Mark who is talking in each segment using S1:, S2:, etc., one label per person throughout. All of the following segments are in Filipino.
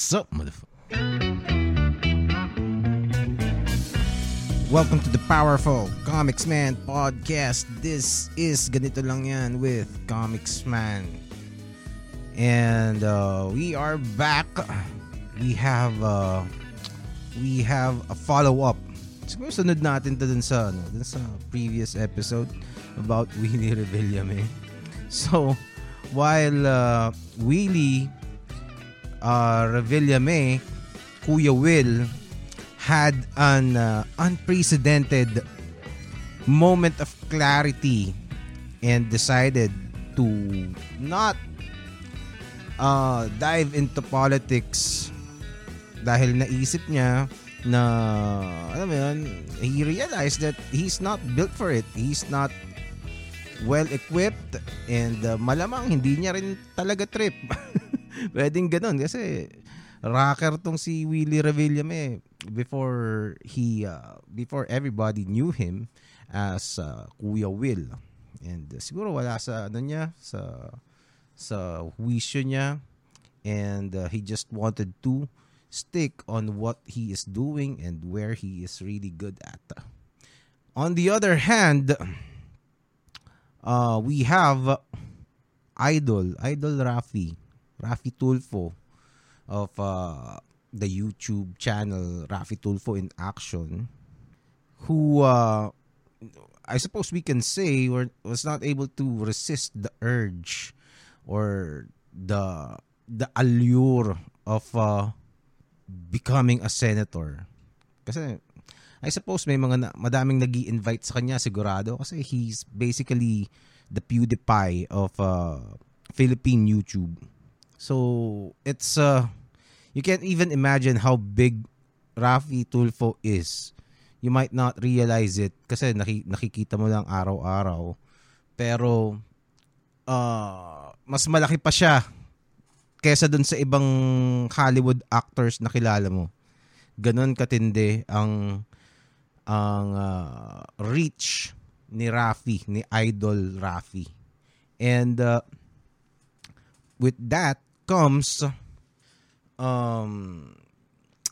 S1: What's up, motherfucker? Welcome to the Powerful Comics Man podcast. This is Ganito Lang Yan with Comics Man. And uh, we are back. We have uh, we have a follow-up. Siguro sunod natin to dun sa, ano, dun sa previous episode about Willie Revillame. So, while uh, Willie uh, Revillame, Kuya Will, had an uh, unprecedented moment of clarity and decided to not uh, dive into politics dahil naisip niya na alam mo yun, he realized that he's not built for it. He's not well equipped and uh, malamang hindi niya rin talaga trip. Pwedeng ganun kasi rocker tong si Willie Revillame before he uh, before everybody knew him as uh, Kuya Will. And uh, siguro wala sa ano niya sa sa wisyo niya and uh, he just wanted to stick on what he is doing and where he is really good at. On the other hand, uh, we have Idol, Idol Rafi, Rafi Tulfo of uh, the YouTube channel Rafi Tulfo in Action, who uh, I suppose we can say were, was not able to resist the urge or the the allure of uh, becoming a senator. Kasi I suppose may mga na, madaming nag invite sa kanya sigurado kasi he's basically the PewDiePie of uh, Philippine YouTube. So it's uh you can't even imagine how big Rafi Tulfo is. You might not realize it kasi naki, nakikita mo lang araw-araw. Pero uh, mas malaki pa siya kesa dun sa ibang Hollywood actors na kilala mo. Ganon katindi ang ang uh, reach ni Rafi, ni Idol Rafi. And uh, with that comes um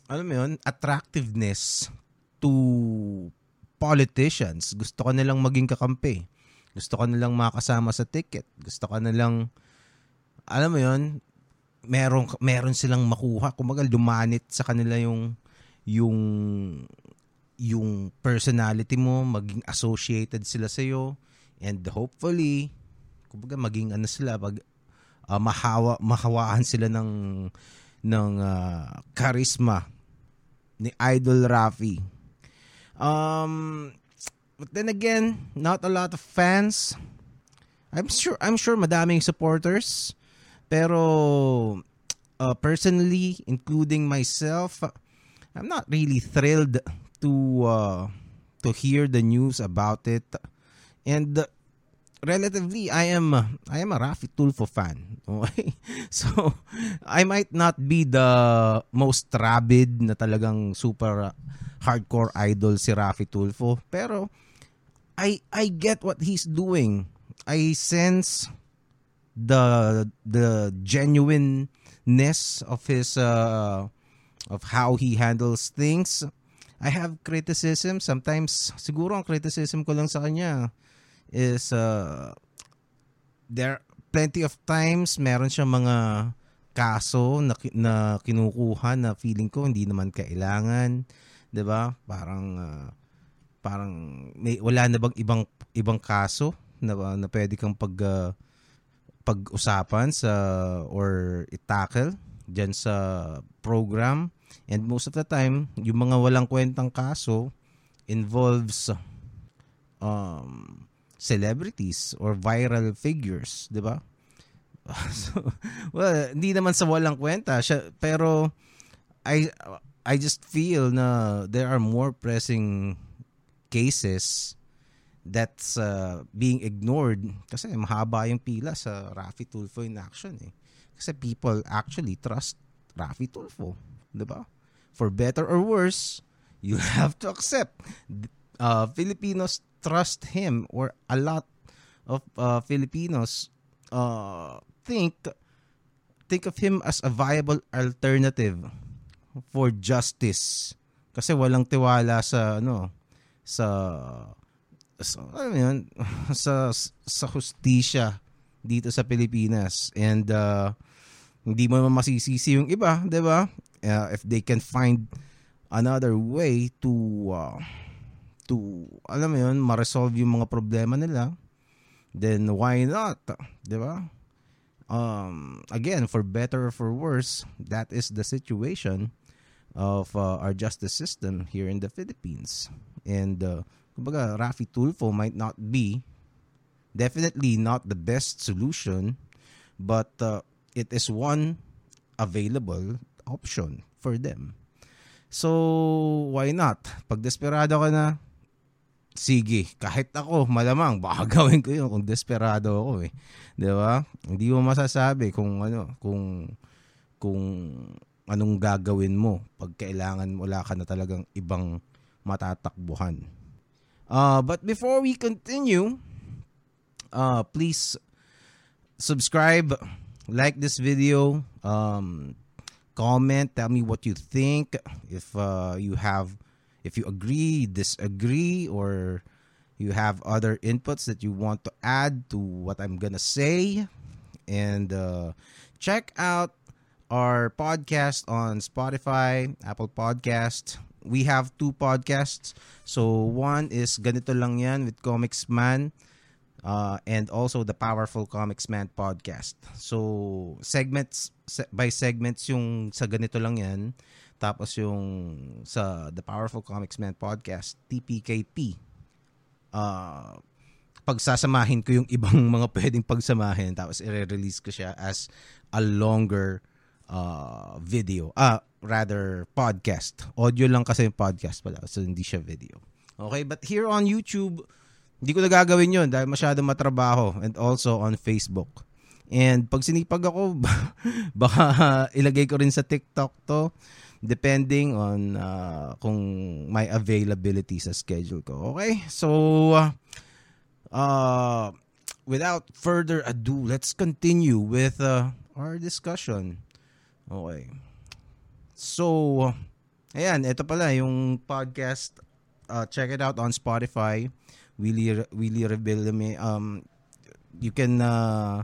S1: alam mo yun, attractiveness to politicians. Gusto ko nilang maging kakampi. Gusto ko nilang makasama sa ticket. Gusto ko nilang alam mo yun, meron meron silang makuha. Kumaga lumanit sa kanila yung yung yung personality mo, maging associated sila sa iyo and hopefully kumbaga maging ano sila pag uh, mahawa mahawaan sila ng ng uh, charisma ni Idol Rafi. Um but then again, not a lot of fans. I'm sure I'm sure madaming supporters pero uh, personally including myself I'm not really thrilled to uh, to hear the news about it and relatively I am I am a Rafi Tulfo fan okay? So I might not be the most rabid na talagang super hardcore idol si Rafi Tulfo pero I I get what he's doing. I sense the the genuineness of his uh, of how he handles things. I have criticism. Sometimes, siguro ang criticism ko lang sa kanya is uh, there plenty of times meron siyang mga kaso na, na kinukuha na feeling ko hindi naman kailangan, 'di ba? Parang uh, parang may wala na bang ibang ibang kaso na na pwede kang pag uh, pag-usapan sa or i-tackle diyan sa program And most of the time, yung mga walang kwentang kaso involves um, celebrities or viral figures, di ba? so, well, hindi naman sa walang kwenta, siya, pero I I just feel na there are more pressing cases that's uh, being ignored kasi mahaba yung pila sa Rafi Tulfo in action eh. Kasi people actually trust Rafi Tulfo, 'di ba? for better or worse, you have to accept. Uh, Filipinos trust him, or a lot of uh, Filipinos uh, think think of him as a viable alternative for justice. Kasi walang tiwala sa ano sa sa ano yun, sa sa hustisya dito sa Pilipinas and uh, hindi mo naman masisisi yung iba, 'di ba? Uh, if they can find another way to uh, to alam mo yun, ma-resolve yung mga problema nila, then why not? 'Di ba? Um, again, for better or for worse, that is the situation of uh, our justice system here in the Philippines. And uh, kumbaga, Rafi Tulfo might not be definitely not the best solution, but uh, it is one available option for them. So, why not? Pag desperado ka na, sige, kahit ako, malamang, baka gawin ko yun kung desperado ako eh. Di ba? Hindi mo masasabi kung ano, kung, kung anong gagawin mo pag kailangan wala ka na talagang ibang matatakbuhan. Uh, but before we continue, uh, please subscribe, like this video, um, comment, tell me what you think. If uh, you have if you agree, disagree, or you have other inputs that you want to add to what I'm gonna say, and uh, check out our podcast on Spotify, Apple Podcast. We have two podcasts. So one is Ganito Lang Yan with Comics Man uh, and also the Powerful Comics Man podcast. So segments by segments yung sa Ganito Lang Yan tapos yung sa The Powerful Comics Man podcast, TPKP. Uh, pagsasamahin ko yung ibang mga pwedeng pagsamahin tapos i-release ko siya as a longer uh, video. Ah, rather podcast. Audio lang kasi yung podcast pala so hindi siya video. Okay, but here on YouTube, hindi ko na gagawin yun dahil masyado matrabaho and also on Facebook. And pag sinipag ako, baka ilagay ko rin sa TikTok to depending on uh, kung may availability sa schedule ko. Okay? So, uh, without further ado, let's continue with uh, our discussion. Okay. So, ayan, ito pala yung podcast. Uh, check it out on Spotify. Willie, Willie Rebellame. Um, you can uh,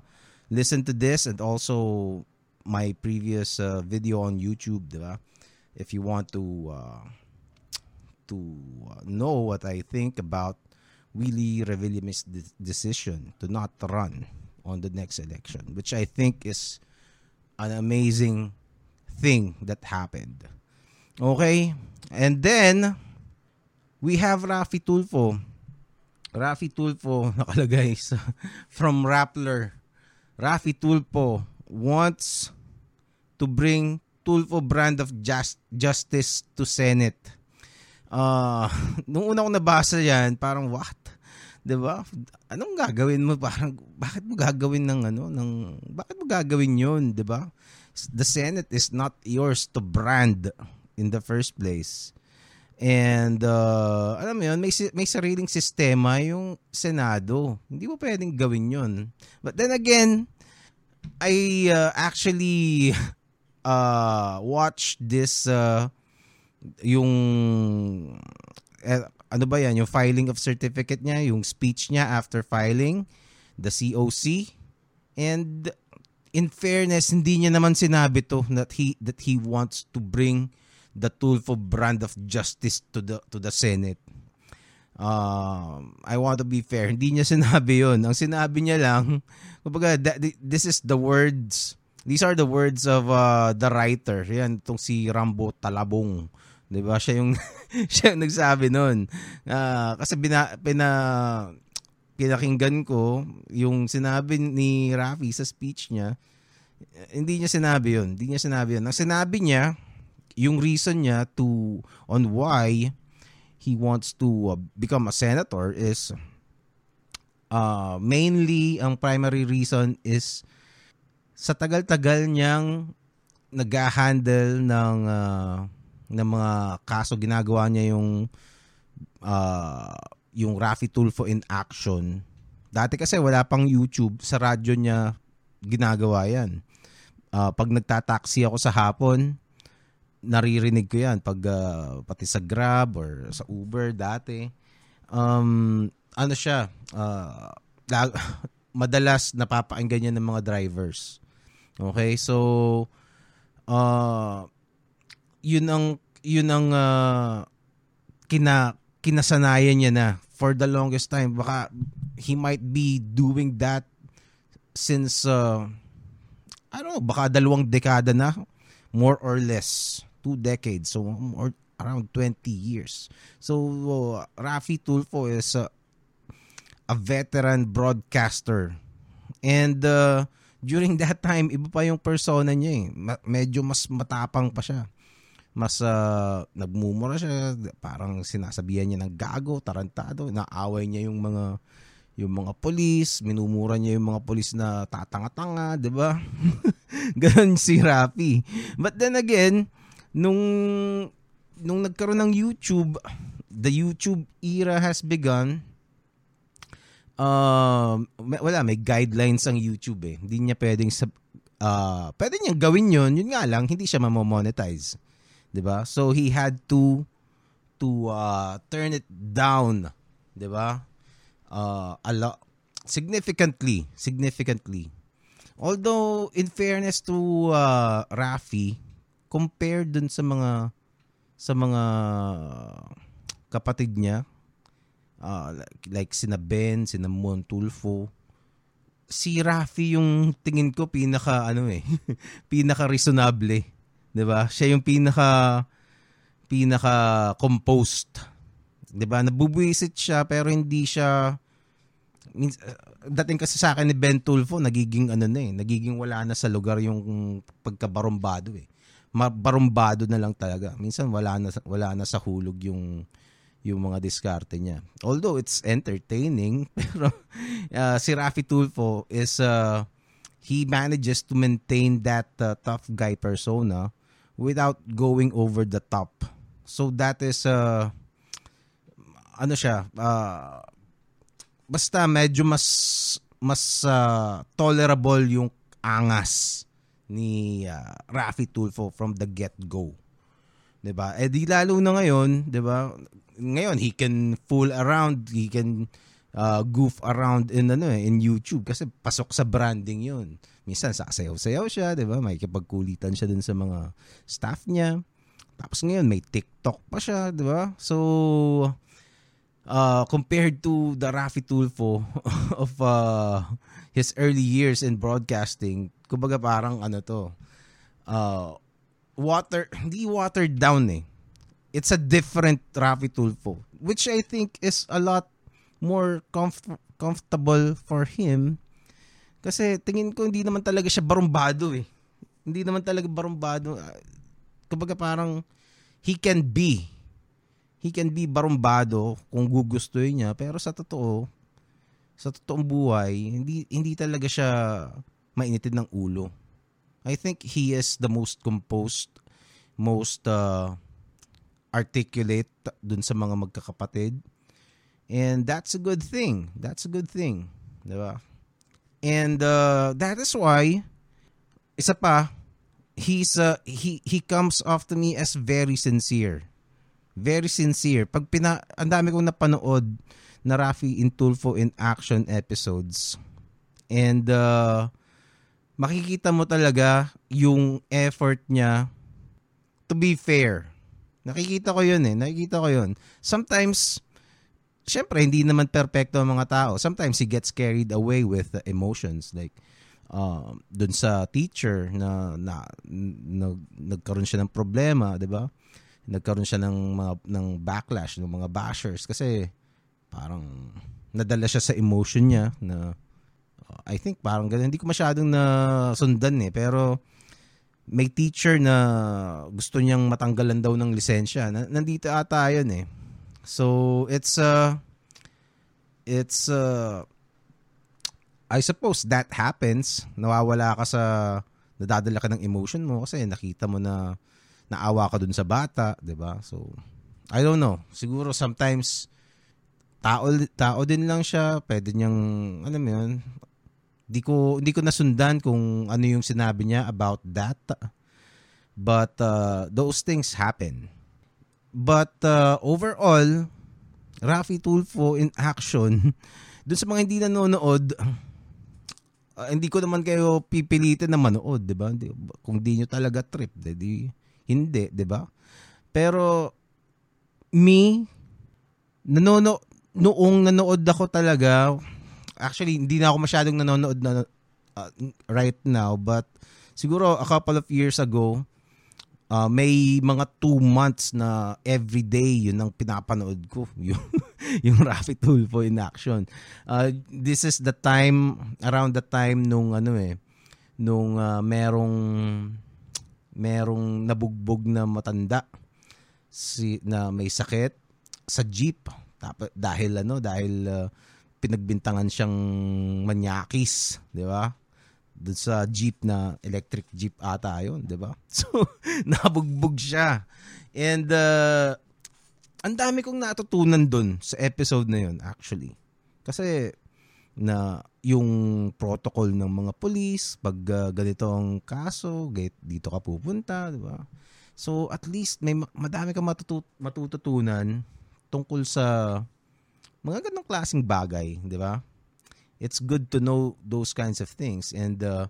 S1: listen to this and also my previous uh, video on YouTube, di ba? If you want to uh, to uh, know what I think about Willie Revillami's de- decision to not run on the next election, which I think is an amazing thing that happened. Okay? And then, we have Rafi Tulfo. Rafi Tulfo nakalagay sa, from Rappler. Rafi Tulfo wants to bring Tulfo brand of just, justice to Senate. Uh, nung una ko nabasa yan, parang what? 'Di ba? Anong gagawin mo? Parang bakit mo gagawin ng ano, ng bakit mo gagawin 'yon, 'di ba? The Senate is not yours to brand in the first place. And uh, alam mo 'yun, may may sariling sistema yung Senado. Hindi mo pwedeng gawin 'yon. But then again, I uh, actually uh, watch this uh, yung eh, ano ba yan? Yung filing of certificate niya yung speech niya after filing the COC and in fairness hindi niya naman sinabi to that he that he wants to bring the Tulfo brand of justice to the to the Senate. Um, I want to be fair. Hindi niya sinabi yon ang sinabi niya lang kumbaga this is the words These are the words of uh, the writer. Yan, itong si Rambo Talabong. 'Di ba? Siya yung siya yung nagsabi noon. Uh, kasi bina, pina pinakinggan ko yung sinabi ni Rafi sa speech niya. Hindi niya sinabi 'yun. Hindi niya sinabi 'yun. Ang sinabi niya, yung reason niya to on why he wants to uh, become a senator is uh, mainly ang primary reason is sa tagal-tagal niyang nag-handle ng uh, ng mga kaso ginagawa niya yung uh, yung Rafi Tulfo in action. Dati kasi wala pang YouTube, sa radyo niya ginagawa 'yan. uh, pag nagtataxi ako sa hapon, naririnig ko yan pag uh, pati sa Grab or sa Uber dati. Um, ano siya, uh, madalas napapakinggan yan ng mga drivers. Okay? So, uh, yun ang yun ang uh, kina kinasanayan niya na for the longest time. Baka he might be doing that since uh, I don't know baka dalawang dekada na more or less two decades. So or around 20 years. So uh, Rafi Tulfo is uh, a veteran broadcaster. And uh, during that time iba pa yung persona niya eh medyo mas matapang pa siya mas uh, nagmumura siya, parang sinasabihan niya ng gago, tarantado, naaway niya yung mga yung mga polis, minumura niya yung mga polis na tatanga-tanga, 'di ba? Ganon si Rafi. But then again, nung nung nagkaroon ng YouTube, the YouTube era has begun. Uh, wala, may guidelines ang YouTube eh. Hindi niya pwedeng sa uh, pwede niyang gawin 'yon, yun nga lang hindi siya mamomonetize. ba? So he had to to uh, turn it down, ba? Uh, a lot significantly, significantly. Although in fairness to uh, Rafi, compared dun sa mga sa mga kapatid niya, uh, like, like sina Ben, sina Montulfo, si Rafi yung tingin ko pinaka ano eh, pinaka reasonable 'di ba? Siya yung pinaka pinaka composed. 'Di ba? Nabubuisit siya pero hindi siya means, uh, dating kasi sa akin ni Ben Tulfo nagiging ano na eh, nagiging wala na sa lugar yung pagkabarumbado eh. Barumbado na lang talaga. Minsan wala na wala na sa hulog yung yung mga diskarte niya. Although it's entertaining, pero uh, si Rafi Tulfo is uh, he manages to maintain that uh, tough guy persona without going over the top. So that is uh ano siya, uh, basta medyo mas mas uh, tolerable yung angas ni uh, Rafi Tulfo from the get-go. 'Di ba? Eh di lalo na ngayon, 'di ba? Ngayon he can fool around, he can uh, goof around in ano eh, in YouTube kasi pasok sa branding 'yun. Minsan sasayaw-sayaw siya, 'di ba? May kipagkulitan siya dun sa mga staff niya. Tapos ngayon may TikTok pa siya, 'di ba? So uh, compared to the Rafi Tulfo of uh, his early years in broadcasting, kumbaga parang ano to, uh, water, hindi watered down eh. It's a different Rafi Tulfo, which I think is a lot more comf- comfortable for him kasi tingin ko hindi naman talaga siya barumbado eh. Hindi naman talaga barumbado. Kumbaga parang he can be he can be barumbado kung gugustuhin niya pero sa totoo sa totoong buhay hindi hindi talaga siya mainitin ng ulo. I think he is the most composed, most uh, articulate dun sa mga magkakapatid And that's a good thing. That's a good thing. Diba? And uh, that is why, isa pa, he's, uh, he, he comes off to me as very sincere. Very sincere. Pag pina, ang dami kong napanood na Rafi Intulfo in action episodes. And uh, makikita mo talaga yung effort niya to be fair. Nakikita ko yun eh. Nakikita ko yun. Sometimes, syempre hindi naman perpekto ang mga tao. Sometimes he gets carried away with the emotions like uh, dun sa teacher na, na, na nagkaroon siya ng problema, 'di ba? Nagkaroon siya ng mga ng backlash ng mga bashers kasi parang nadala siya sa emotion niya na uh, I think parang ganun. Hindi ko masyadong na sundan eh pero may teacher na gusto niyang matanggalan daw ng lisensya. Nandito ata yun eh So it's uh it's uh I suppose that happens. Nawawala ka sa nadadala ka ng emotion mo kasi nakita mo na naawa ka dun sa bata, 'di ba? So I don't know. Siguro sometimes tao tao din lang siya, pwede niyang ano 'yun, Di ko hindi ko nasundan kung ano yung sinabi niya about that. But uh, those things happen. But uh, overall, Rafi Tulfo in action, dun sa mga hindi nanonood, uh, hindi ko naman kayo pipilitin na manood, 'di ba? Kung di nyo talaga trip, di, hindi, 'di ba? Pero me nanono noong nanood ako talaga, actually hindi na ako masyadong nanonood na uh, right now, but siguro a couple of years ago, uh, may mga two months na everyday yun ang pinapanood ko yung yung Rafi Tulfo in action. Uh, this is the time around the time nung ano eh nung uh, merong merong nabugbog na matanda si na may sakit sa jeep. Tapos dahil ano dahil uh, pinagbintangan siyang manyakis di ba doon sa jeep na electric jeep ata yun, 'di ba? So nabugbog siya. And uh, ang dami kong natutunan doon sa episode na yun actually. Kasi na yung protocol ng mga police pag uh, ganito ang kaso, dito ka pupunta, 'di ba? So at least may madami kang matutut- matututunan tungkol sa mga ganong klaseng bagay, 'di ba? it's good to know those kinds of things. And uh,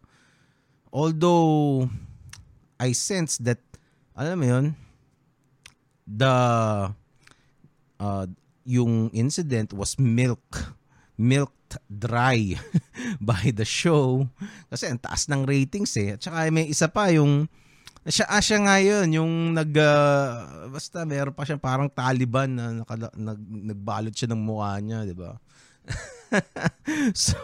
S1: although I sense that, alam mo yun, the, uh, yung incident was milk, milked dry by the show. Kasi ang taas ng ratings eh. At saka may isa pa yung, siya, ah, siya nga yun, yung nag, uh, basta meron pa siyang parang Taliban na nakala, nag, nagbalot siya ng mukha niya, di ba? so,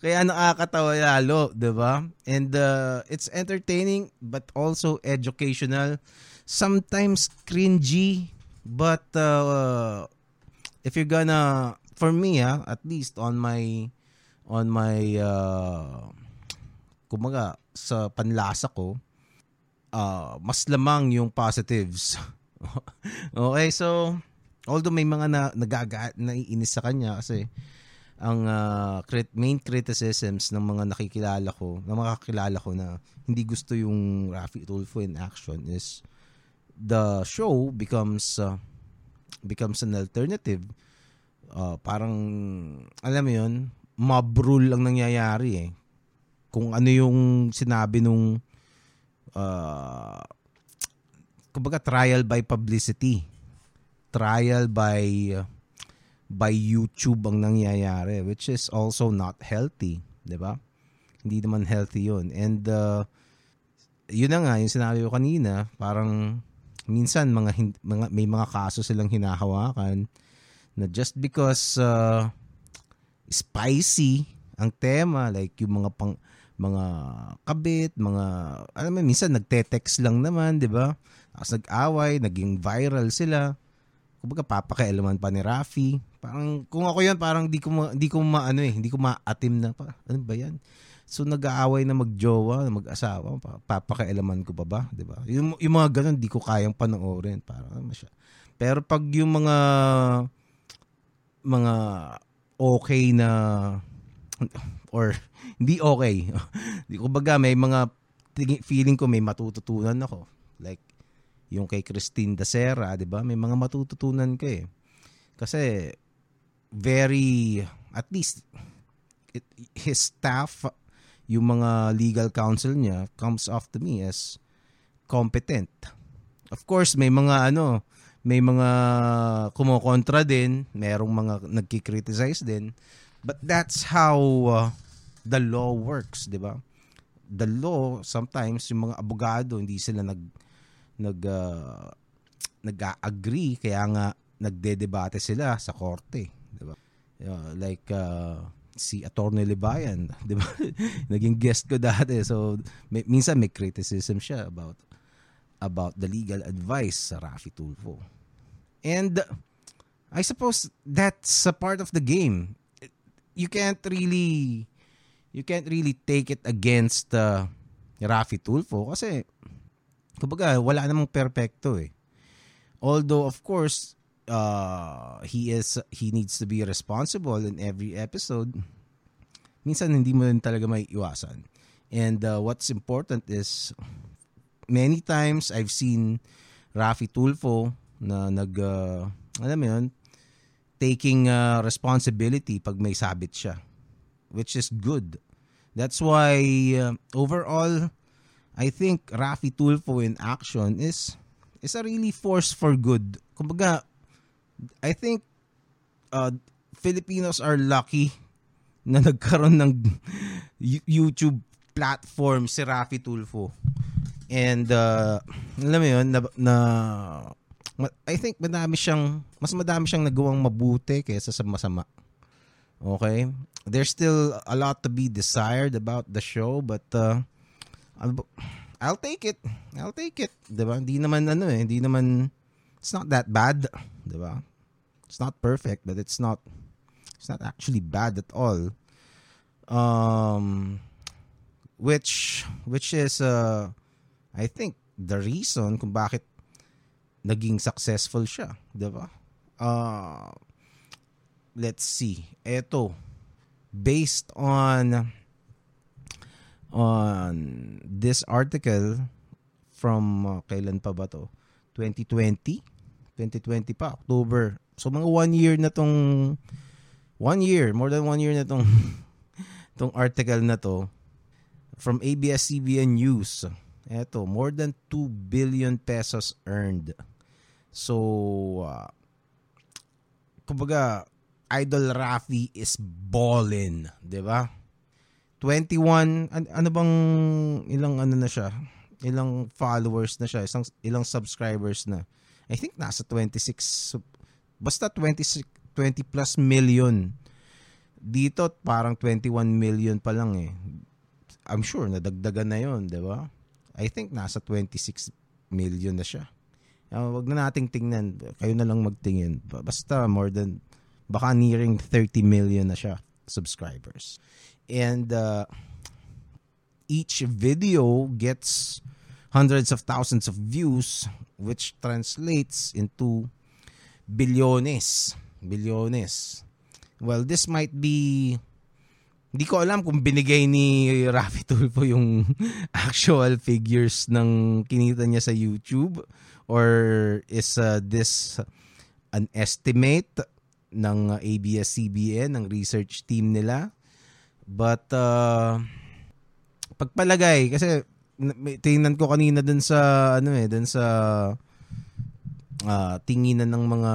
S1: kaya nakakatawa lalo, 'di ba? And uh, it's entertaining but also educational. Sometimes cringy, but uh, if you're gonna for me, ah, at least on my on my uh, kumaga sa panlasa ko, uh, mas lamang yung positives. okay, so although may mga na nagaga naiinis sa kanya kasi ang uh, crit- main criticisms ng mga nakikilala ko, ng mga kakilala ko na hindi gusto yung Rafi Tulfo in action is the show becomes uh, becomes an alternative. Uh, parang alam mo 'yun, mob rule lang nangyayari eh. Kung ano yung sinabi nung uh, kumbaga trial by publicity. Trial by uh, by YouTube ang nangyayari which is also not healthy, 'di ba? Hindi naman healthy 'yun. And uh, yun na nga yung sinabi ko kanina, parang minsan mga, mga may mga kaso silang hinahawakan na just because uh, spicy ang tema like yung mga pang mga kabit, mga alam mo minsan nagte-text lang naman, 'di ba? Tapos nag-away, naging viral sila kumbaga papakialaman pa ni Rafi. Parang kung ako 'yan, parang di ko ma, di ko maano eh, hindi ko maatim na pa. Ano ba 'yan? So nag-aaway na magjowa, mag-asawa, papakialaman ko pa ba, 'di ba? Yung, yung mga ganun di ko kayang panoorin, parang masya. Pero pag yung mga mga okay na or hindi okay. Di ko baga may mga feeling ko may matututunan ako. Like yung kay Christine Dacera, 'di ba? May mga matututunan ka eh. Kasi very at least it, his staff, yung mga legal counsel niya comes off to me as competent. Of course, may mga ano, may mga kumokontra din, merong mga nagki-criticize din. But that's how uh, the law works, 'di ba? The law sometimes yung mga abogado hindi sila nag nag uh, nag-agree kaya nga nagdedebate sila sa korte, 'di ba? Uh, like uh, si Attorney Libayan, 'di ba? Naging guest ko dati. So may, minsan may criticism siya about about the legal advice sa Rafi Tulfo. And I suppose that's a part of the game. You can't really you can't really take it against uh, Rafi Tulfo kasi kumbaga wala namang perpekto eh. Although of course uh, he is he needs to be responsible in every episode. minsan hindi mo rin talaga may iwasan. And uh, what's important is many times I've seen Rafi Tulfo na nag uh, alam mo yun, taking uh, responsibility pag may sabit siya which is good. That's why uh, overall I think Rafi Tulfo in action is is a really force for good. Kumbaga I think uh, Filipinos are lucky na nagkaroon ng YouTube platform si Rafi Tulfo. And uh, alam mo yun, na, na I think madami siyang mas madami siyang nagawang mabuti kaysa sa masama. Okay? There's still a lot to be desired about the show but uh, I'll take it. I'll take it. 'Di? Hindi naman ano eh, hindi naman it's not that bad, 'di ba? It's not perfect but it's not it's not actually bad at all. Um which which is uh I think the reason kung bakit naging successful siya, 'di ba? Uh let's see. Ito based on on this article from uh, kailan pa ba to? 2020? 2020 pa, October. So mga one year na tong one year, more than one year na tong tong article na to from ABS-CBN News. Eto, more than 2 billion pesos earned So, uh, kumbaga, Idol Rafi is ballin, 'di ba? 21 an- ano bang ilang ano na siya? Ilang followers na siya, isang ilang subscribers na. I think nasa 26 basta 26 20 plus million. Dito parang 21 million pa lang eh. I'm sure nadagdagan na 'yon, 'di ba? I think nasa 26 million na siya. Uh, wag na nating tingnan. Kayo na lang magtingin. Basta more than, baka nearing 30 million na siya subscribers. And uh, each video gets hundreds of thousands of views which translates into bilyones. Bilyones. Well, this might be hindi ko alam kung binigay ni Rafi Tulfo yung actual figures ng kinita niya sa YouTube or is uh, this an estimate ng ABS-CBN, ng research team nila? But uh, pagpalagay kasi tingnan ko kanina dun sa ano eh, dun sa uh, tinginan ng mga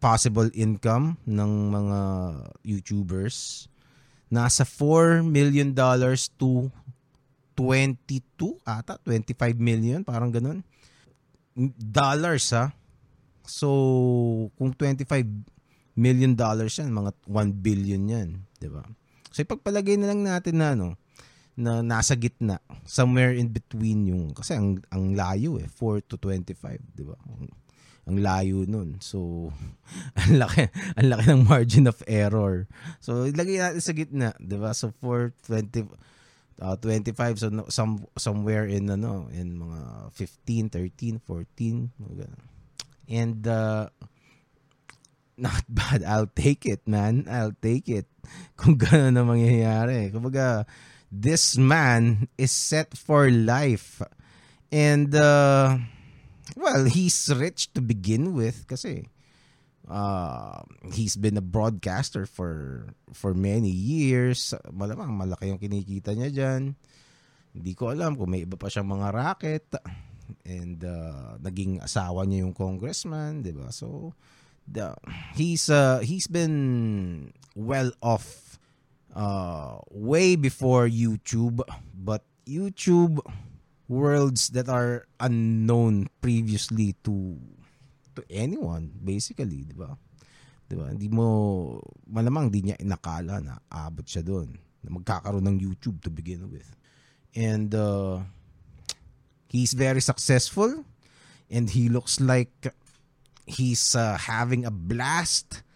S1: possible income ng mga YouTubers nasa 4 million dollars to 22 ata 25 million parang ganun dollars ha. So, kung 25 million dollars yan, mga 1 billion yan, 'di ba? So ipagpalagay na lang natin na ano, na nasa gitna, somewhere in between yung kasi ang ang layo eh, 4 to 25, 'di ba? Ang, ang layo nun. So ang laki ang laki ng margin of error. So ilagay natin sa gitna, 'di ba? So 4 20 uh, 25 so no, some somewhere in ano in mga 15 13 14 and uh, not bad. I'll take it man. I'll take it. Kung gano'n na mangyayari. Kumbaga this man is set for life. And uh, well he's rich to begin with kasi uh, he's been a broadcaster for for many years. Malamang malaki yung kinikita niya diyan. Hindi ko alam kung may iba pa siyang mga racket and uh, naging asawa niya yung congressman, 'di ba? So the he's uh, he's been well off uh, way before YouTube, but YouTube worlds that are unknown previously to to anyone basically, 'di ba? 'Di ba? Hindi mo malamang di niya inakala na aabot siya doon na magkakaroon ng YouTube to begin with. And uh, he's very successful and he looks like he's uh, having a blast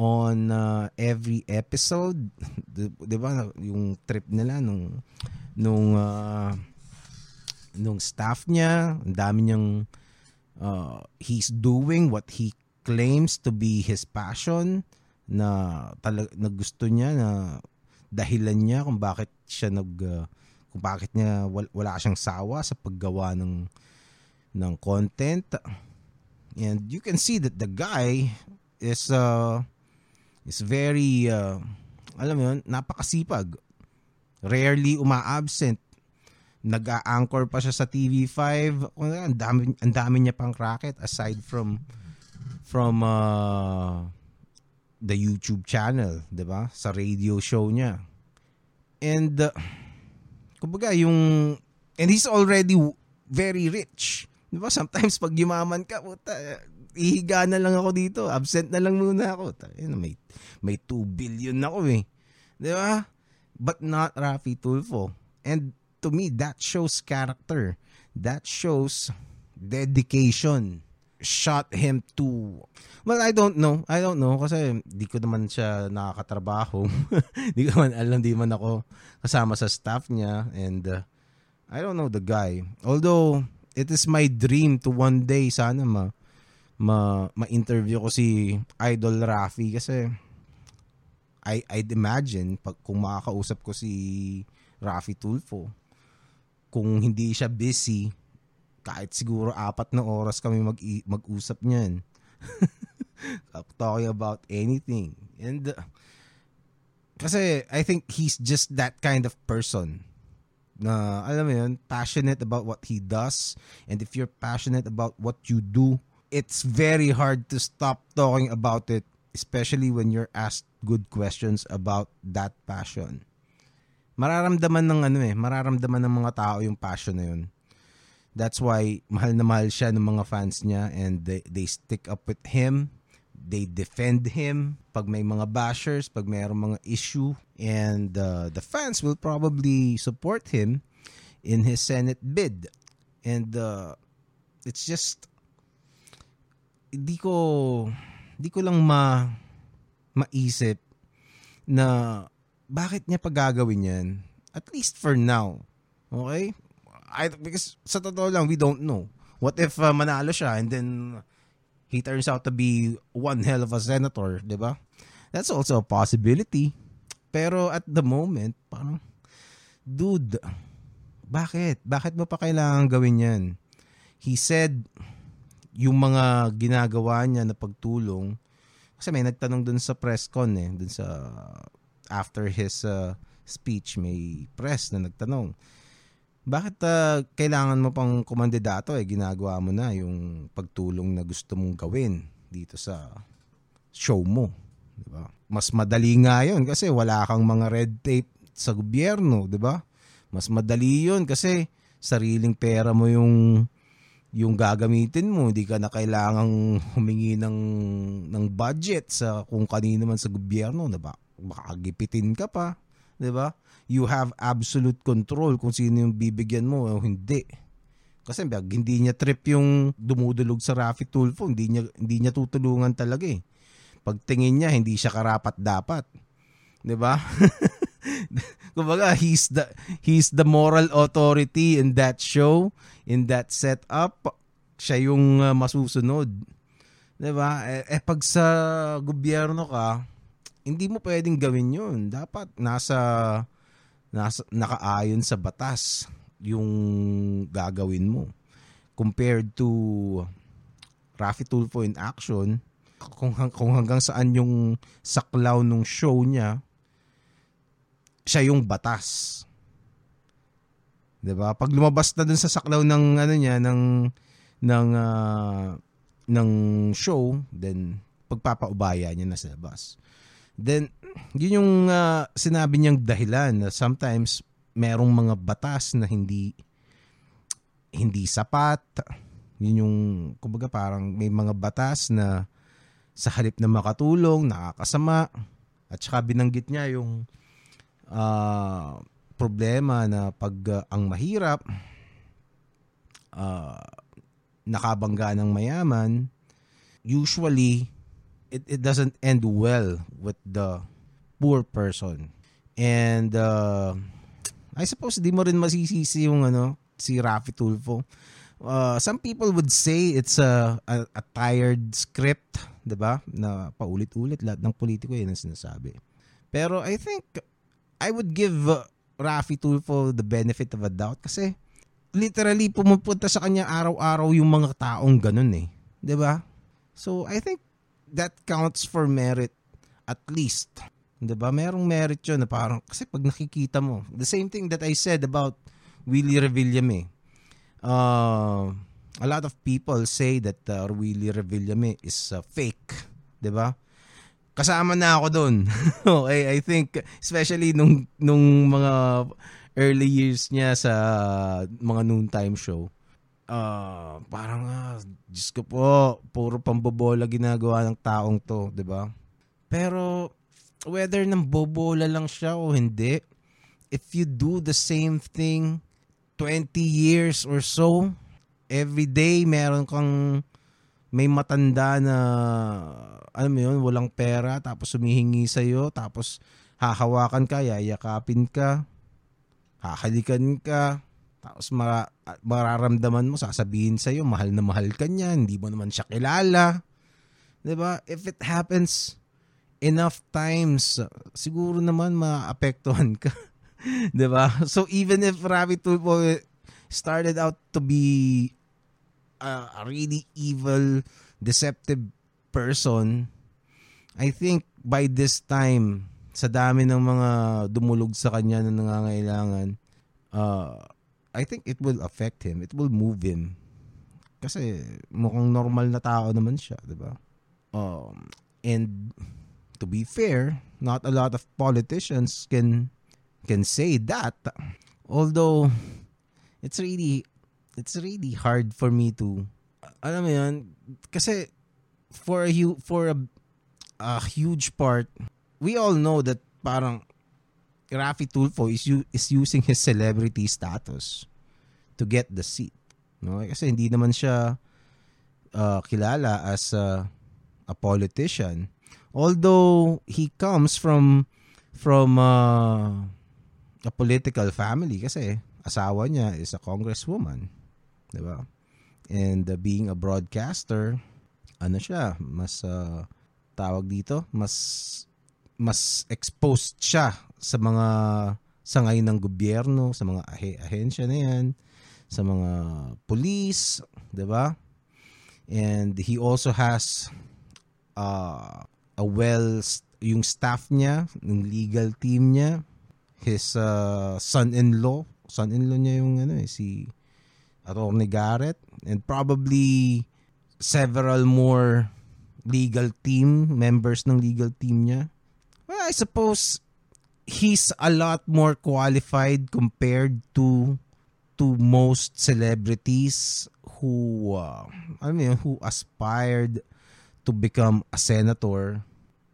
S1: on uh, every episode. 'Di ba? Yung trip nila nung nung uh, nung staff niya, ang dami niyang uh, he's doing what he claims to be his passion na talag na gusto niya na dahilan niya kung bakit siya nag uh, kung bakit niya wala, siyang sawa sa paggawa ng ng content and you can see that the guy is uh is very uh, alam mo yun napakasipag rarely uma-absent nag-a-anchor pa siya sa TV5 ang dami ang dami niya pang racket aside from from uh, the YouTube channel, 'di ba? Sa radio show niya. And uh, kumbaga yung and he's already very rich. 'Di ba? Sometimes pag yumaman ka, puta, ihiga na lang ako dito. Absent na lang muna ako. Ayun, may may 2 billion na ako eh. 'Di ba? But not Rafi Tulfo. And to me, that shows character. That shows dedication shot him to Well, I don't know. I don't know kasi di ko naman siya nakakatrabaho. di ko man alam, di man ako kasama sa staff niya and uh, I don't know the guy. Although it is my dream to one day sana ma ma ma-interview ko si Idol Rafi kasi I I'd imagine pag kung makakausap ko si Rafi Tulfo kung hindi siya busy kahit siguro apat na oras kami mag mag-usap niyan. Talking about anything. And uh, kasi I think he's just that kind of person na alam mo yun, passionate about what he does and if you're passionate about what you do, it's very hard to stop talking about it especially when you're asked good questions about that passion. Mararamdaman ng ano eh, mararamdaman ng mga tao yung passion na yun. That's why mahal na mahal siya ng mga fans niya and they, they stick up with him. They defend him pag may mga bashers, pag mayroong mga issue. And uh, the fans will probably support him in his Senate bid. And uh, it's just, hindi ko, hindi ko lang ma, maisip na bakit niya pagagawin yan. At least for now. Okay? I, because sa totoo lang, we don't know. What if uh, manalo siya and then he turns out to be one hell of a senator, di ba? That's also a possibility. Pero at the moment, parang, dude, bakit? Bakit mo pa kailangan gawin yan? He said, yung mga ginagawa niya na pagtulong, kasi may nagtanong dun sa press con eh, dun sa, after his uh, speech, may press na nagtanong bakit uh, kailangan mo pang kumandidato eh ginagawa mo na yung pagtulong na gusto mong gawin dito sa show mo, di ba? Mas madali nga 'yon kasi wala kang mga red tape sa gobyerno, di ba? Mas madali 'yon kasi sariling pera mo yung yung gagamitin mo, hindi ka na kailangang humingi ng ng budget sa kung kanino man sa gobyerno, di ba? Baka gipitin ka pa, di ba? you have absolute control kung sino yung bibigyan mo o hindi. Kasi bag, hindi niya trip yung dumudulog sa Rafi Tulfo, hindi niya hindi niya tutulungan talaga eh. Pagtingin niya hindi siya karapat dapat. 'Di ba? Kumbaga, he's the he's the moral authority in that show, in that setup. Siya yung uh, masusunod. 'Di ba? Eh, eh pag sa gobyerno ka, hindi mo pwedeng gawin 'yun. Dapat nasa nasa, nakaayon sa batas yung gagawin mo. Compared to Rafi Tulfo in action, kung, kung hanggang saan yung saklaw nung show niya, siya yung batas. 'Di ba? Pag lumabas na dun sa saklaw ng ano niya ng ng uh, ng show, then pagpapaubaya niya na sa labas. Then yun yung uh, sinabi niyang dahilan na sometimes merong mga batas na hindi hindi sapat. Yun yung kumbaga parang may mga batas na sa halip na makatulong, nakakasama. At saka binanggit niya yung uh, problema na pag uh, ang mahirap uh, nakabangga ng mayaman, usually it, it doesn't end well with the poor person. And uh, I suppose di mo rin masisisi yung ano, si Rafi Tulfo. Uh, some people would say it's a, a, a tired script, 'di ba? Na paulit-ulit lahat ng politiko 'yan ang sinasabi. Pero I think I would give uh, Rafi Tulfo the benefit of a doubt kasi literally pumupunta sa kanya araw-araw yung mga taong ganun eh. 'Di ba? So I think that counts for merit at least. 'Di ba? Merong merit 'yun na parang kasi pag nakikita mo, the same thing that I said about Willie Revillame. Uh, a lot of people say that uh, Willie Revillame is uh, fake, 'di ba? Kasama na ako doon. okay, I think especially nung nung mga early years niya sa mga noontime show. Uh, parang, uh, Diyos ko po, puro pambobola ginagawa ng taong to, di ba? Pero, whether nang bobola lang siya o hindi, if you do the same thing 20 years or so, every day meron kang may matanda na alam mo yun, walang pera, tapos humihingi sa'yo, tapos hahawakan ka, yayakapin ka, Hakalikan ka, tapos mara, mararamdaman mo, sasabihin sa iyo, mahal na mahal ka niya, hindi mo naman siya kilala. ba? If it happens enough times, siguro naman maapektuhan ka. ba? So even if Ravi Tulfo started out to be a, a really evil, deceptive person, I think by this time sa dami ng mga dumulog sa kanya na nangangailangan, uh, I think it will affect him. It will move him. Kasi mukhang normal na tao naman siya, di ba? Um, and to be fair, not a lot of politicians can can say that. Although it's really it's really hard for me to alam mo yun kasi for a for a, a huge part we all know that parang Rafi Tulfo is is using his celebrity status to get the seat. No? Kasi hindi naman siya uh, kilala as a, a politician. Although he comes from from uh, a political family kasi asawa niya is a congresswoman. 'Di ba? And uh, being a broadcaster, ano siya, mas uh, tawag dito, mas mas exposed siya sa mga sangay ng gobyerno, sa mga ah- ahensya na yan, sa mga police, 'di ba? And he also has uh, a well yung staff niya, yung legal team niya, his uh, son-in-law, son-in-law niya yung ano eh, si Attorney Garrett. And probably several more legal team members ng legal team niya. Well, I suppose he's a lot more qualified compared to to most celebrities who uh, I mean who aspired to become a senator.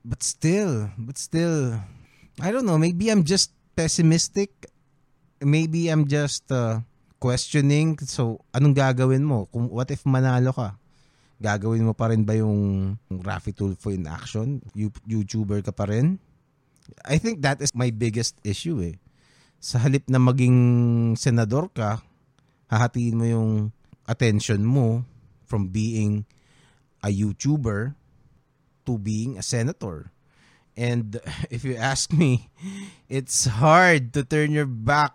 S1: But still but still I don't know. Maybe I'm just pessimistic. Maybe I'm just uh, questioning. So anong gagawin mo? Kung what if manalo ka? Gagawin mo pa rin ba yung Rafi Tulfo in action? YouTuber ka pa rin? I think that is my biggest issue eh. Sa halip na maging senador ka, hahatiin mo yung attention mo from being a YouTuber to being a senator. And if you ask me, it's hard to turn your back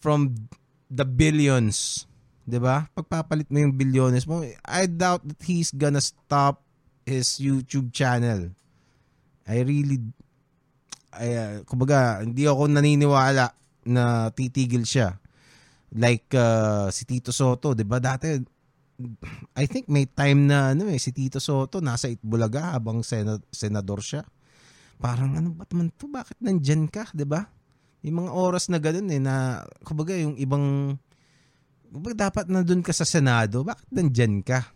S1: from the billions 'di ba? Pagpapalit mo yung bilyones mo, I doubt that he's gonna stop his YouTube channel. I really ay kumbaga hindi ako naniniwala na titigil siya. Like uh, si Tito Soto, 'di ba? Dati I think may time na ano eh si Tito Soto nasa Itbulaga habang sena- senador siya. Parang ano ba naman to? Bakit nandiyan ka, 'di ba? Yung mga oras na ganoon eh na kumbaga yung ibang dapat nandun ka sa Senado, bakit nandyan ka?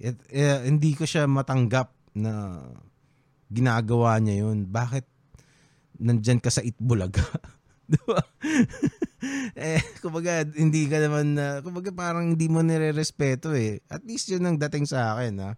S1: It, eh, hindi ko siya matanggap na ginagawa niya yun. Bakit nandyan ka sa Itbulaga? Di ba? eh, kumbaga, hindi ka naman, uh, kumbaga parang hindi mo nire-respeto eh. At least yun ang dating sa akin, ha?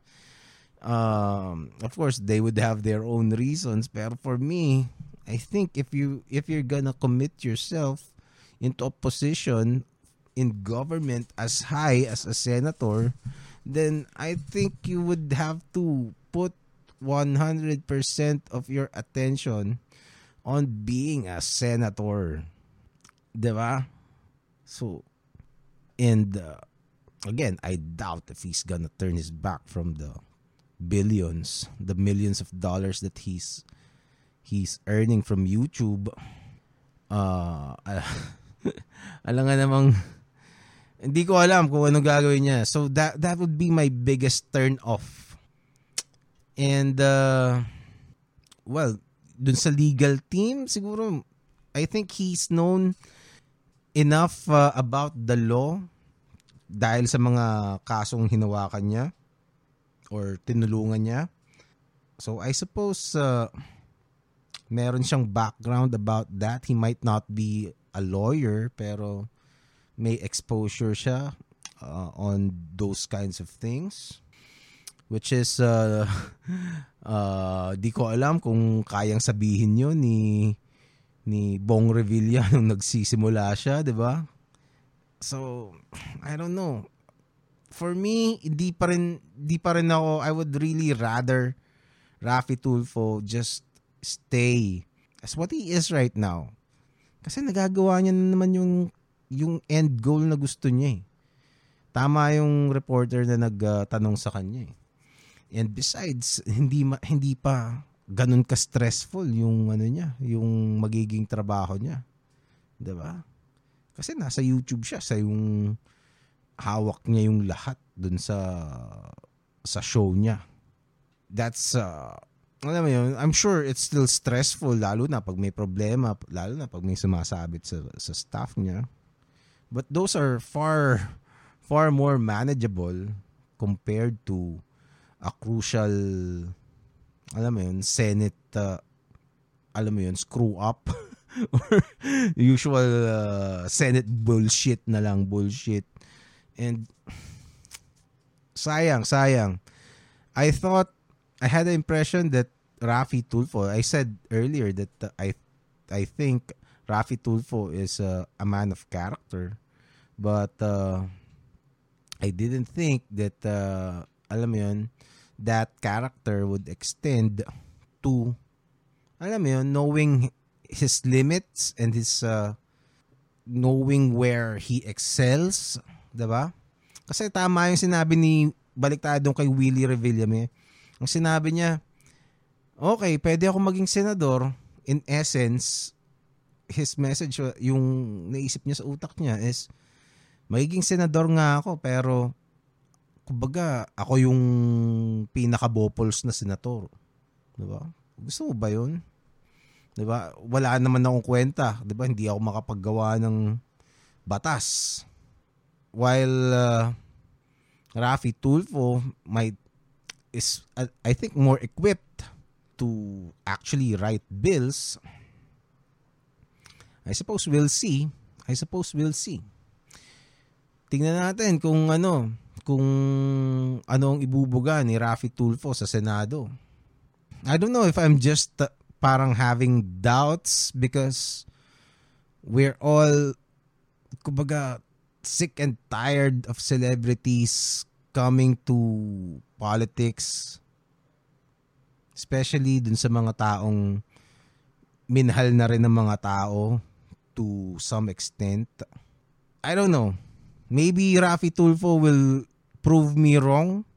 S1: Um, of course, they would have their own reasons. Pero for me, I think if you if you're gonna commit yourself into a position in government as high as a senator, then I think you would have to put 100% of your attention on being a senator. 'Di ba? So and uh, again, I doubt if he's gonna turn his back from the billions, the millions of dollars that he's he's earning from YouTube. Uh, alam nga namang hindi ko alam kung ano gagawin niya. So that that would be my biggest turn off. And uh, well, dun sa legal team, siguro I think he's known enough uh, about the law dahil sa mga kasong hinawakan niya or tinulungan niya. So I suppose uh, meron siyang background about that. He might not be a lawyer pero may exposure siya uh, on those kinds of things which is uh, uh, di ko alam kung kayang sabihin yun ni ni Bong Revilla nung nagsisimula siya, 'di ba? So, I don't know. For me, hindi pa rin di pa rin ako I would really rather Rafi Tulfo just stay as what he is right now. Kasi nagagawa niya na naman yung yung end goal na gusto niya eh. Tama yung reporter na nagtanong uh, sa kanya eh. And besides, hindi ma, hindi pa ganun ka stressful yung ano niya, yung magiging trabaho niya. 'Di ba? Kasi nasa YouTube siya sa yung hawak niya yung lahat dun sa sa show niya. That's uh, alam mo yun, I'm sure it's still stressful lalo na pag may problema, lalo na pag may sumasabit sa sa staff niya. But those are far far more manageable compared to a crucial alam mo yun, Senate uh, alam mo yun, screw up or usual uh, Senate bullshit na lang, bullshit. And sayang, sayang. I thought I had the impression that Rafi Tulfo, I said earlier that uh, I I think Rafi Tulfo is uh, a man of character. But uh, I didn't think that, uh, alam mo yun, that character would extend to, alam mo yun, knowing his limits and his, uh, knowing where he excels, ba? Kasi tama yung sinabi ni, baliktadong kay Willie Revillame, ang sinabi niya, okay, pwede ako maging senador, in essence, his message, yung naisip niya sa utak niya is, magiging senador nga ako pero kumbaga ako yung pinaka-bopols na senator. 'Di ba? Gusto mo ba 'yun? 'Di ba? Wala naman akong kwenta, 'di ba? Hindi ako makapaggawa ng batas. While uh, Rafi Tulfo might is I think more equipped to actually write bills. I suppose we'll see. I suppose we'll see tingnan natin kung ano, kung ano ang ibubuga ni Rafi Tulfo sa Senado. I don't know if I'm just uh, parang having doubts because we're all kumbaga sick and tired of celebrities coming to politics especially dun sa mga taong minhal na rin ng mga tao to some extent. I don't know. Maybe Rafi Tulfo will prove me wrong.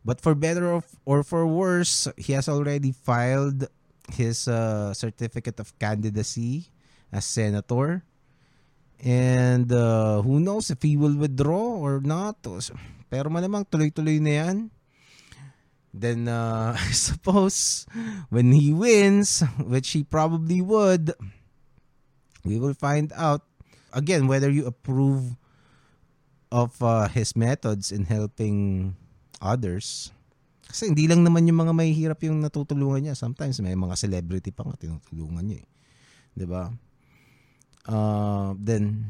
S1: But for better or for worse, he has already filed his uh, certificate of candidacy as senator. And uh, who knows if he will withdraw or not. Pero malamang tuloy-tuloy na yan. Then uh, I suppose when he wins, which he probably would, we will find out again whether you approve of uh, his methods in helping others. Kasi hindi lang naman yung mga mahihirap yung natutulungan niya. Sometimes may mga celebrity pa nga tinutulungan niya eh. 'Di ba? Uh, then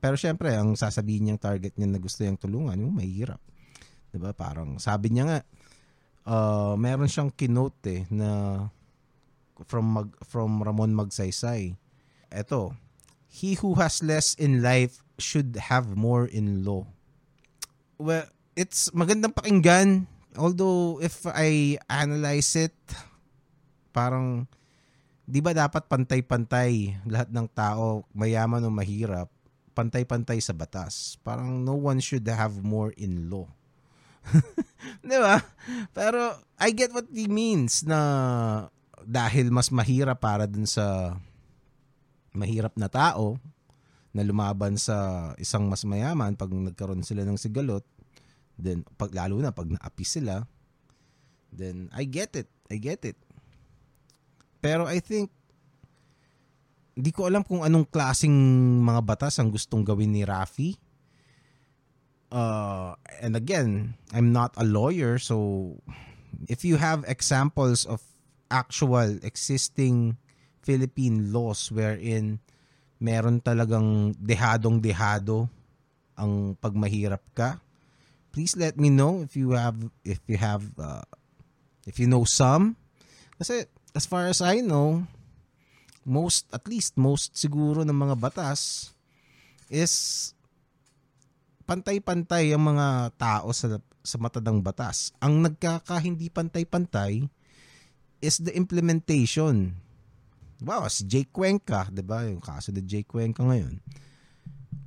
S1: pero syempre ang sasabihin niyang target niya na gusto niyang tulungan yung mahirap. 'Di ba? Parang sabi niya nga uh, meron siyang kinote eh, na from mag, from Ramon Magsaysay. Ito, he who has less in life should have more in law. Well, it's magandang pakinggan. Although, if I analyze it, parang di ba dapat pantay-pantay lahat ng tao, mayaman o mahirap, pantay-pantay sa batas. Parang no one should have more in law. di ba? Pero I get what he means na dahil mas mahirap para dun sa mahirap na tao na lumaban sa isang mas mayaman pag nagkaroon sila ng sigalot, then pag lalo na pag naapi sila, then I get it. I get it. Pero I think, hindi ko alam kung anong klasing mga batas ang gustong gawin ni Rafi. Uh, and again, I'm not a lawyer, so if you have examples of actual existing Philippine laws wherein meron talagang dehadong-dehado ang pagmahirap ka, please let me know if you have if you have uh, if you know some kasi as far as I know, most, at least most siguro ng mga batas is pantay-pantay ang mga tao sa, sa matadang batas. Ang nagkaka hindi pantay-pantay is the implementation. Wow, si Jake Cuenca, 'di ba? Yung kaso ni Jake Cuenca ngayon.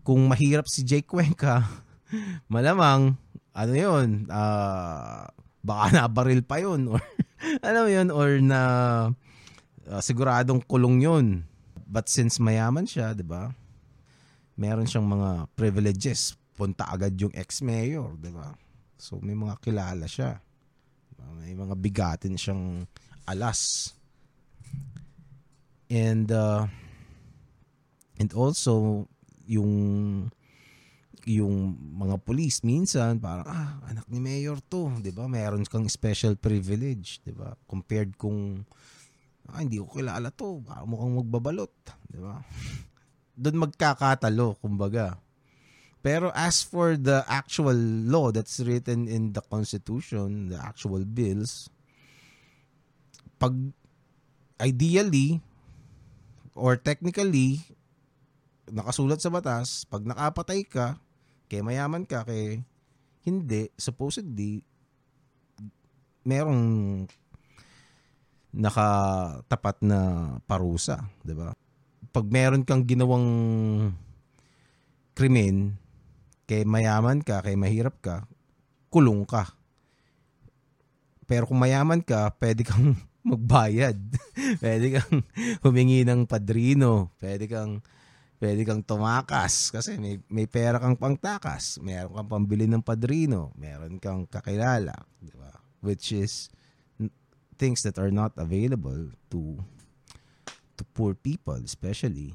S1: Kung mahirap si Jake Cuenca, malamang ano 'yun, uh, baka nabaril pa 'yun or alam mo yun, or na uh, siguradong kulong yun. But since mayaman siya, di ba? Meron siyang mga privileges. Punta agad yung ex-mayor, di ba? So may mga kilala siya. May mga bigatin siyang alas. And uh, and also yung yung mga police minsan parang ah anak ni mayor to. 'di ba? Mayroon kang special privilege 'di ba? Compared kung ah, hindi ko kilala to. Baka mukhang magbabalot. 'di ba? Doon magkakatalo kumbaga. Pero as for the actual law that's written in the constitution the actual bills pag ideally or technically nakasulat sa batas pag nakapatay ka kaya mayaman ka, kay hindi, supposedly, merong nakatapat na parusa, 'di ba? Pag meron kang ginawang krimen, kay mayaman ka, kay mahirap ka, kulong ka. Pero kung mayaman ka, pwede kang magbayad. pwede kang humingi ng padrino. Pwede kang pwede kang tumakas kasi may, may pera kang pangtakas, meron kang pambili ng padrino, meron kang kakilala, di ba? Which is things that are not available to to poor people especially.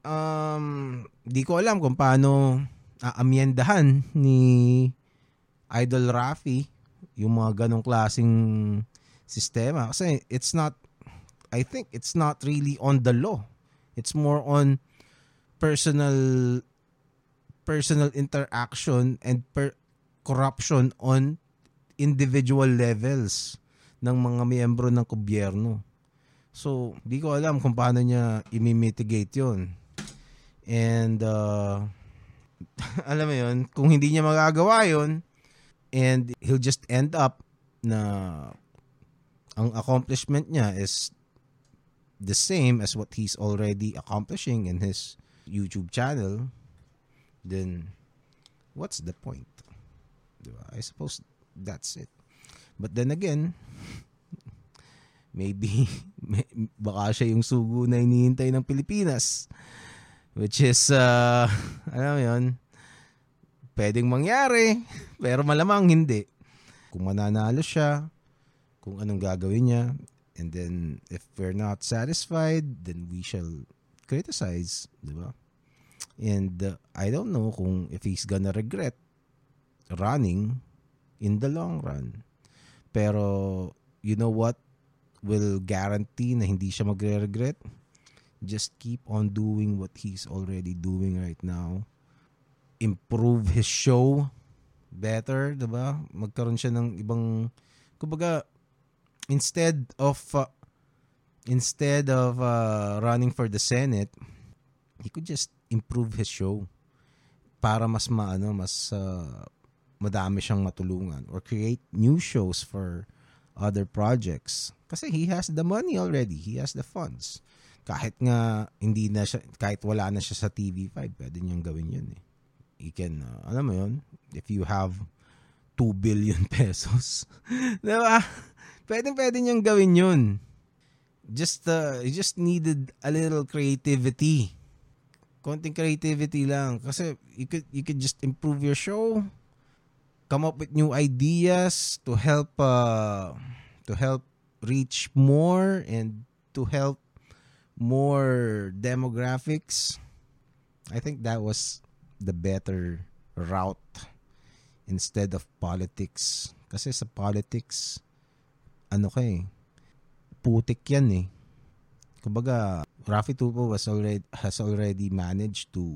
S1: Um, di ko alam kung paano aamyendahan ni Idol Rafi yung mga ganong klasing sistema. Kasi it's not I think it's not really on the law. It's more on personal personal interaction and per corruption on individual levels ng mga miyembro ng gobyerno. So, di ko alam kung paano niya i-mitigate yon And, uh, alam mo yun, kung hindi niya magagawa yon and he'll just end up na ang accomplishment niya is the same as what he's already accomplishing in his YouTube channel, then what's the point? Diba? I suppose that's it. But then again, maybe may, baka siya yung sugo na hinihintay ng Pilipinas. Which is, uh, alam mo yun, pwedeng mangyari, pero malamang hindi. Kung mananalo siya, kung anong gagawin niya, And then, if we're not satisfied, then we shall criticize, di ba? And uh, I don't know kung if he's gonna regret running in the long run. Pero, you know what will guarantee na hindi siya magre-regret? Just keep on doing what he's already doing right now. Improve his show better, 'di ba? Magkaroon siya ng ibang kumbaga instead of uh, instead of uh, running for the Senate, he could just improve his show para mas maano mas uh, madami siyang matulungan or create new shows for other projects. Kasi he has the money already. He has the funds. Kahit nga hindi na siya, kahit wala na siya sa TV5, pwede niyang gawin yun eh. He can, uh, alam mo yun, if you have 2 billion pesos, diba? Pwede, pwede niyang gawin yun. Just, uh, you just needed a little creativity. Konting creativity lang. Kasi you could, you could just improve your show come up with new ideas to help uh, to help reach more and to help more demographics. I think that was the better route instead of politics. Kasi sa politics, ano ka eh, putik yan eh. Kumbaga, Rafi Tupo was already, has already managed to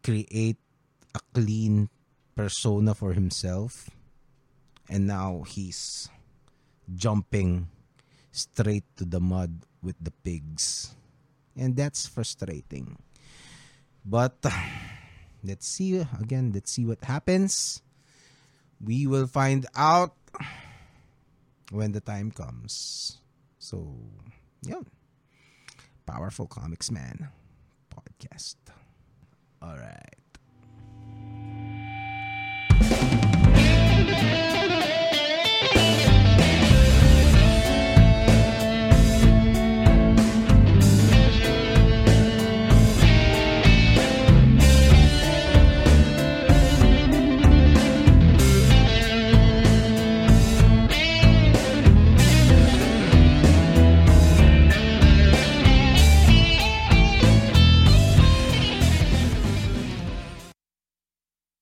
S1: create a clean persona for himself and now he's jumping straight to the mud with the pigs and that's frustrating but Let's see again. Let's see what happens. We will find out when the time comes. So, yeah. Powerful Comics Man podcast. All right.